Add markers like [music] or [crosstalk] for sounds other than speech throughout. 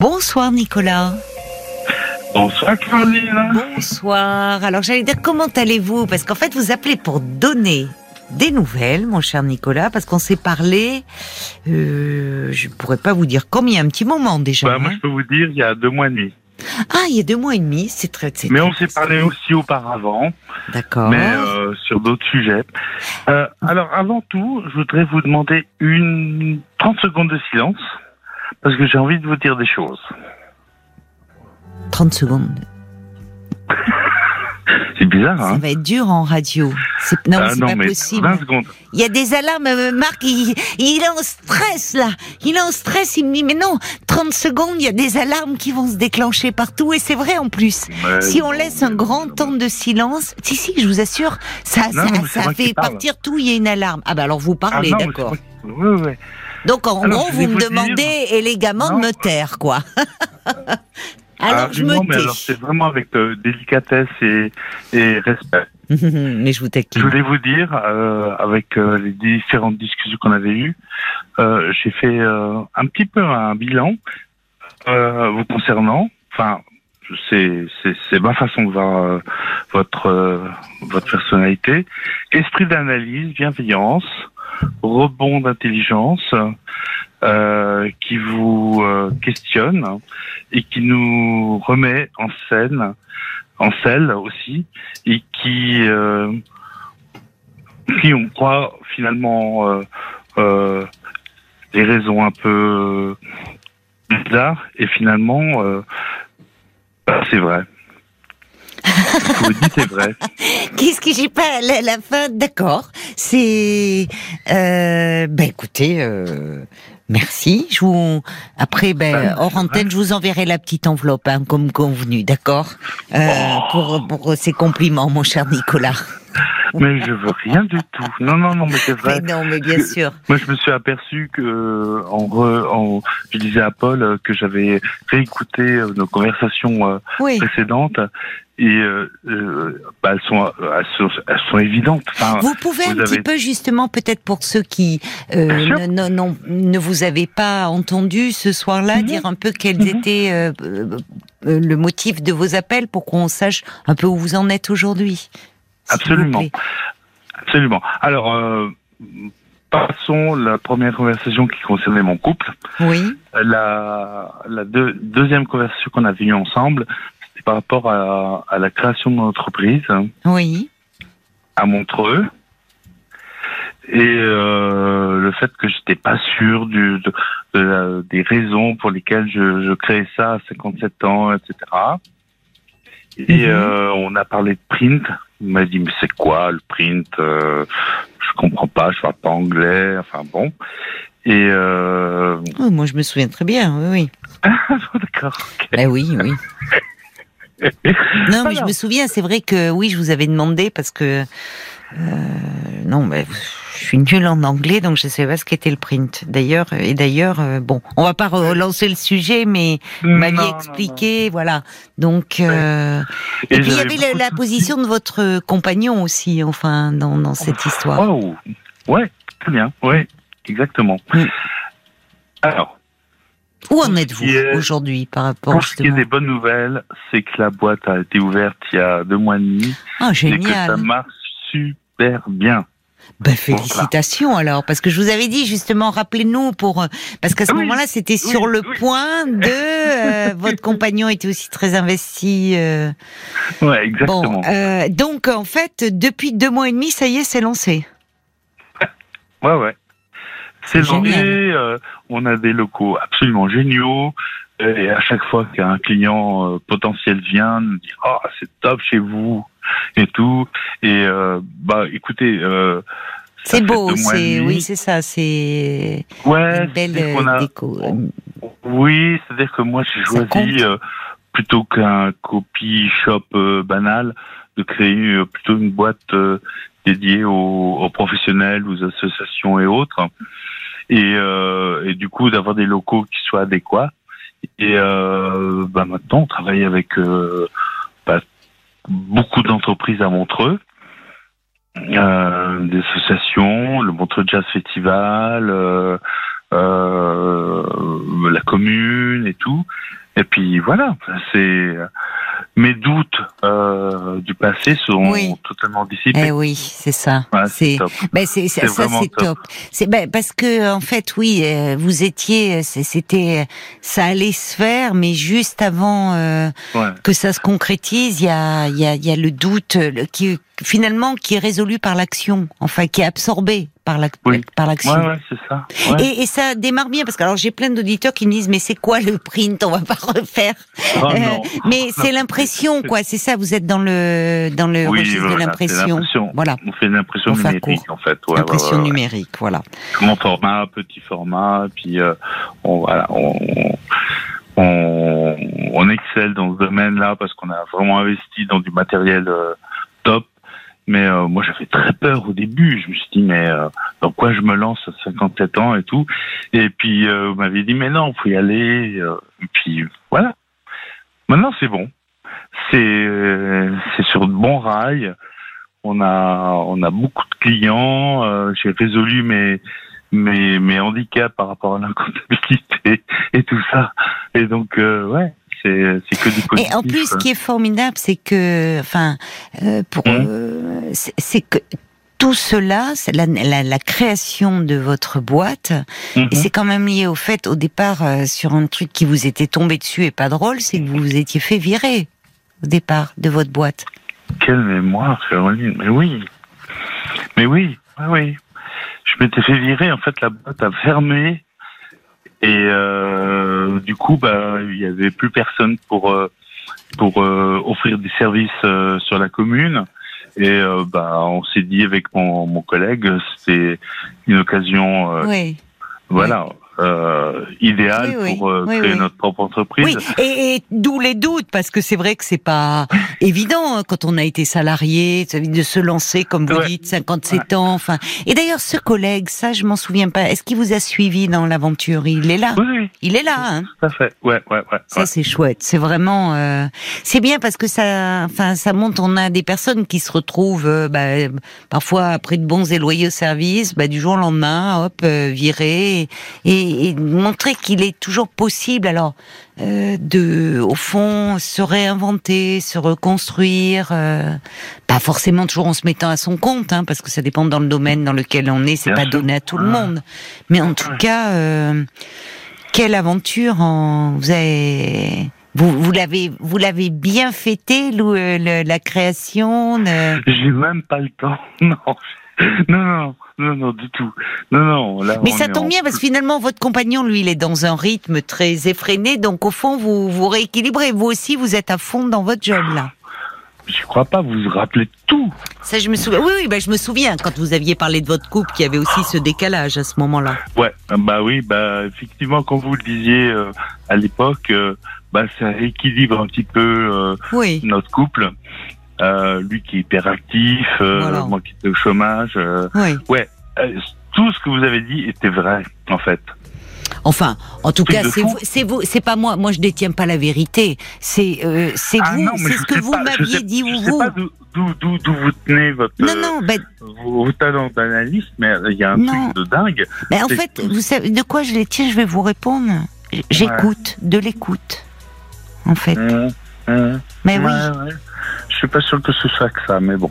Bonsoir Nicolas. Bonsoir Caroline. Bonsoir. Alors j'allais dire comment allez-vous? Parce qu'en fait vous appelez pour donner des nouvelles, mon cher Nicolas, parce qu'on s'est parlé. Euh, je pourrais pas vous dire combien, un petit moment déjà. Bah, moi hein. je peux vous dire il y a deux mois et demi. Ah, il y a deux mois et demi, c'est très. Mais on s'est parlé aussi auparavant, D'accord. mais euh, sur d'autres sujets. Euh, alors avant tout, je voudrais vous demander une 30 secondes de silence parce que j'ai envie de vous dire des choses. 30 secondes. [laughs] C'est bizarre, Ça hein va être dur en radio. Non, Ah c'est pas mais possible. 20 secondes. Il y a des alarmes, euh, Marc, il, il est en stress là. Il est en stress, il me dit mais non, 30 secondes, il y a des alarmes qui vont se déclencher partout et c'est vrai en plus. Mais Si on laisse un grand temps de silence, si si, je vous assure, ça Non, ça, ça fait partir tout, il y a une alarme. Ah bah alors vous Ah parlez, mais d'accord. Oui, oui. Donc en Alors, gros, je vous me demandez élégamment Non. de me taire quoi. [laughs] alors Ah, je non, me tais. c'est vraiment avec euh, délicatesse et, et respect. [laughs] mais je vous Je taquine. voulais vous dire, euh, avec euh, les différentes discussions qu'on avait eues, euh, j'ai fait euh, un petit peu un bilan euh, vous concernant. Enfin, c'est c'est ma façon de voir euh, votre euh, votre personnalité. Esprit d'analyse, bienveillance, rebond d'intelligence, euh, qui vous euh, questionne et qui nous remet en scène, en selle aussi, et qui euh, qui on croit finalement euh, euh, raisons un peu bizarres et finalement bah, c'est vrai. Ce [laughs] que vous dites est vrai. Qu'est-ce que j'ai pas la, la fin? D'accord. C'est euh, ben écoutez, euh, merci. Je vous après ben Ben, hors antenne, je vous enverrai la petite enveloppe hein, comme convenu, d'accord? Euh, Pour pour ces compliments, mon cher Nicolas. Mais je veux rien du tout. Non, non, non, mais c'est vrai. Mais non, mais bien sûr. Moi, je me suis aperçu que, euh, en, re- en je disais à Paul euh, que j'avais réécouté nos conversations Oui. précédentes et euh, bah, elles sont, elles sont, elles sont évidentes. Enfin, Vous pouvez vous un petit peu justement, peut-être pour ceux qui euh, non- ne vous avaient pas entendu ce soir-là, Mhm. dire un peu quels Mhm. étaient euh, euh, euh, le motif de vos appels pour qu'on sache un peu où vous en êtes aujourd'hui. vous Absolument. absolument. Alors, euh, passons la première conversation qui concernait mon couple. Oui. La, la deux- deuxième conversation qu'on avait eue ensemble, c'était par rapport à, à la création de mon entreprise. Oui. à Montreux et euh, le fait que j'étais pas sûr du, de, de la- des raisons pour lesquelles je, je créais ça à 57 ans, etc. Et Mhm. euh, on a parlé de print. Il m'a dit mais c'est quoi le print euh, Je comprends pas, je parle pas anglais. Enfin bon. Et euh... Oh, moi, je me souviens très bien. Oui, oui. [laughs] d'accord. ok. Ben oui, oui. [laughs] Non, mais je me souviens. C'est vrai que oui, je vous avais demandé parce que non, mais je suis nulle en anglais, donc je sais pas ce qu'était le print. D'ailleurs, et d'ailleurs, euh, bon, on va pas relancer le sujet, mais Non, m'aviez non, expliqué, voilà. Donc, euh, non. et, puis il y avait la, position de votre compagnon aussi, enfin, dans, dans cette histoire. Wow. Ouais, très bien. Ouais, exactement. Mm. Alors, Où en êtes-vous est- aujourd'hui par rapport pour ce qui est des bonnes nouvelles, c'est que la boîte a été ouverte il y a deux mois et demi Ah, et que ça génial. marche super bien. Ben, félicitations alors, parce que je vous avais dit justement, rappelez-nous pour euh, parce qu'à ce Oui, moment-là, c'était sur le oui. point de euh, [laughs] votre compagnon était aussi très investi. euh, Ouais, exactement. Bon, euh, donc en fait, depuis deux mois et demi, ça y est, c'est lancé. [laughs] Ouais, ouais. C'est lancé, on a des locaux absolument géniaux. Et à chaque fois qu'un client potentiel vient, nous dit oh c'est top chez vous et tout. Et euh, bah écoutez, euh, C'est beau, c'est oui, c'est ça, c'est ouais, une belle euh, a- déco. Oui, c'est-à-dire que moi j'ai choisi plutôt qu'un copy shop banal de créer plutôt une boîte dédiée aux, aux professionnels, aux associations et autres, et, euh, et du coup d'avoir des locaux qui soient adéquats. Et euh, bah maintenant on travaille avec euh, beaucoup d'entreprises à Montreux. Euh, des associations, le Montreux Jazz Festival, euh, euh, la commune et tout. Et puis voilà, c'est mes doutes euh, du passé sont Oui. totalement dissipés. Eh oui, c'est ça. Ouais, c'est top. ben c'est ça c'est top. C'est ben parce que en fait oui, euh, vous étiez c'est- c'était ça allait se faire mais juste avant euh, Ouais. que ça se concrétise, il y a il y a il y a le doute le- qui finalement qui est résolu par l'action, enfin qui est absorbé par la Oui. par l'action. Ouais, ouais, c'est ça. Ouais. Et, et ça démarre bien parce que alors j'ai plein d'auditeurs qui me disent mais c'est quoi le print? On va pas [laughs] refaire Oh, Euh, mais c'est l'impression quoi c'est ça vous êtes dans le dans le Oui, registre voilà, de l'impression l'impression. voilà On fait une impression faire numérique en fait. Ouais, impression numérique voilà Grand format, petit format, puis euh, on, voilà, on, on, on excelle dans ce domaine-là parce qu'on a vraiment investi dans du matériel euh, top. Mais euh, moi, j'avais très peur au début. Je me suis dit, mais euh, dans quoi je me lance à 57 ans et tout Et puis, euh, vous m'avez dit, mais non, faut y aller. euh, et puis, voilà. Maintenant, c'est bon. C'est euh, c'est sur de bons rails. On a on a beaucoup de clients. euh, J'ai résolu mes mes mes handicaps par rapport à l'incomptabilité et tout ça. Et donc ouais, c'est c'est que du positif. et en plus ce qui est formidable c'est que enfin euh, pour euh, c'est que tout cela, la, la, la création de votre boîte, et c'est quand même lié au fait, au départ, euh, sur un truc qui vous était tombé dessus et pas drôle, c'est que vous vous étiez fait virer au départ de votre boîte. Quelle mémoire, Caroline. Mais oui, mais oui, oui, oui. Je m'étais fait virer. En fait, la boîte a fermé et euh, du coup, bah, il y avait plus personne pour euh, pour euh, offrir des services euh, sur la commune. Et euh, bah, on s'est dit avec mon, mon collègue, c'était une occasion, euh, Oui. voilà, euh, Oui, oui. pour euh, Oui, créer oui. notre propre entreprise. Oui, et, et d'où les doutes, parce que c'est vrai que c'est pas [laughs] évident hein, quand on a été salarié de se lancer, comme vous Ouais. dites, 57 ans. Enfin, et d'ailleurs, ce collègue, ça, je m'en souviens pas. Est-ce qu'il vous a suivi dans l'aventure? Il est là. Oui, Il est là. Hein tout à fait. Ouais, ouais, ouais. ça ouais. c'est chouette, c'est vraiment, euh, c'est bien parce que ça, enfin, ça montre. On a des personnes qui se retrouvent, euh, bah, parfois après de bons et loyaux services, bah, du jour au lendemain, hop, euh, virés, et, et montrer qu'il est toujours possible. Alors, euh, de, au fond, se réinventer, se reconstruire, euh, pas forcément toujours en se mettant à son compte, hein, parce que ça dépend dans le domaine dans lequel on est, c'est pas sûr. donné à tout le monde. Mais en tout cas. Euh, quelle aventure en vous avez vous, vous l'avez vous l'avez bien fêté le- la création de- J'ai même pas le temps. [laughs] Non. Non, non, non, non, du tout. Non, non, là. mais ça tombe en- bien parce que finalement votre compagnon lui il est dans un rythme très effréné donc au fond vous vous rééquilibrez vous aussi vous êtes à fond dans votre job là Je crois pas, vous vous rappelez de tout. ça je me souviens oui oui bah, je me souviens quand vous aviez parlé de votre couple qu'il y avait aussi ce décalage à ce moment-là Ouais, bah oui, bah effectivement, quand vous le disiez euh, à l'époque, euh, bah ça rééquilibre un petit peu euh, oui notre couple. Euh, lui qui est hyperactif, euh, Voilà. moi qui est au chômage. euh, oui euh, tout ce que vous avez dit était vrai, en fait. Enfin, en tout cas, c'est vous, c'est vous, c'est pas moi. Moi, je détiens pas la vérité. C'est, c'est Ah vous, mais c'est ce que vous m'aviez dit ou vous. pas d'où vous tenez votre Non, non, ben, vos, vos talents d'analyste, mais il y a un Non. truc de dingue. ben, en fait, vous savez de quoi je les tiens. Je vais vous répondre. J'écoute, de l'écoute, en fait. Hum, hum. Mais oui. Ouais, ouais. Suis pas sûr que ce soit que ça, mais bon.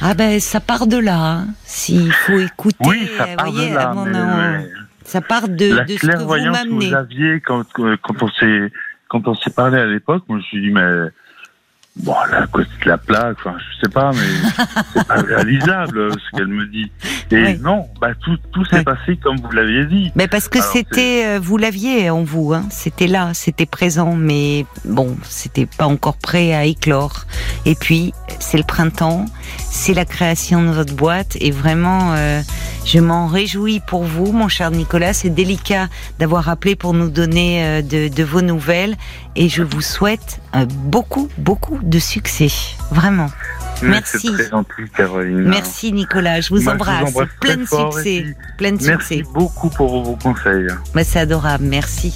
Ah ben, ça part de là. hein. S'il faut écouter, Oui, ça euh, part voyez, de là. mais- mais ça part de, la de ce que vous clairvoyance que vous, m'amenez. aviez quand, quand on s'est quand on s'est parlé à l'époque, moi je me suis dit mais bon de la plaque, enfin je sais pas, mais [laughs] c'est pas réalisable euh, ce qu'elle me dit. Et Oui. non, bah tout tout s'est Oui. passé comme vous l'aviez dit. Mais parce que c'était, euh, vous l'aviez en vous, hein. c'était là, c'était présent, mais bon, c'était pas encore prêt à éclore. Et puis, c'est le printemps, c'est la création de votre boîte, et vraiment, euh, je m'en réjouis pour vous, mon cher Nicolas. C'est délicat d'avoir appelé pour nous donner euh, de, de vos nouvelles, et je vous souhaite euh, beaucoup, beaucoup de succès, vraiment. Merci. C'est très gentil, Caroline. Merci Nicolas, je vous Moi, je vous embrasse, plein de succès, plein de Merci succès. beaucoup pour vos conseils. Bah, c'est adorable, merci.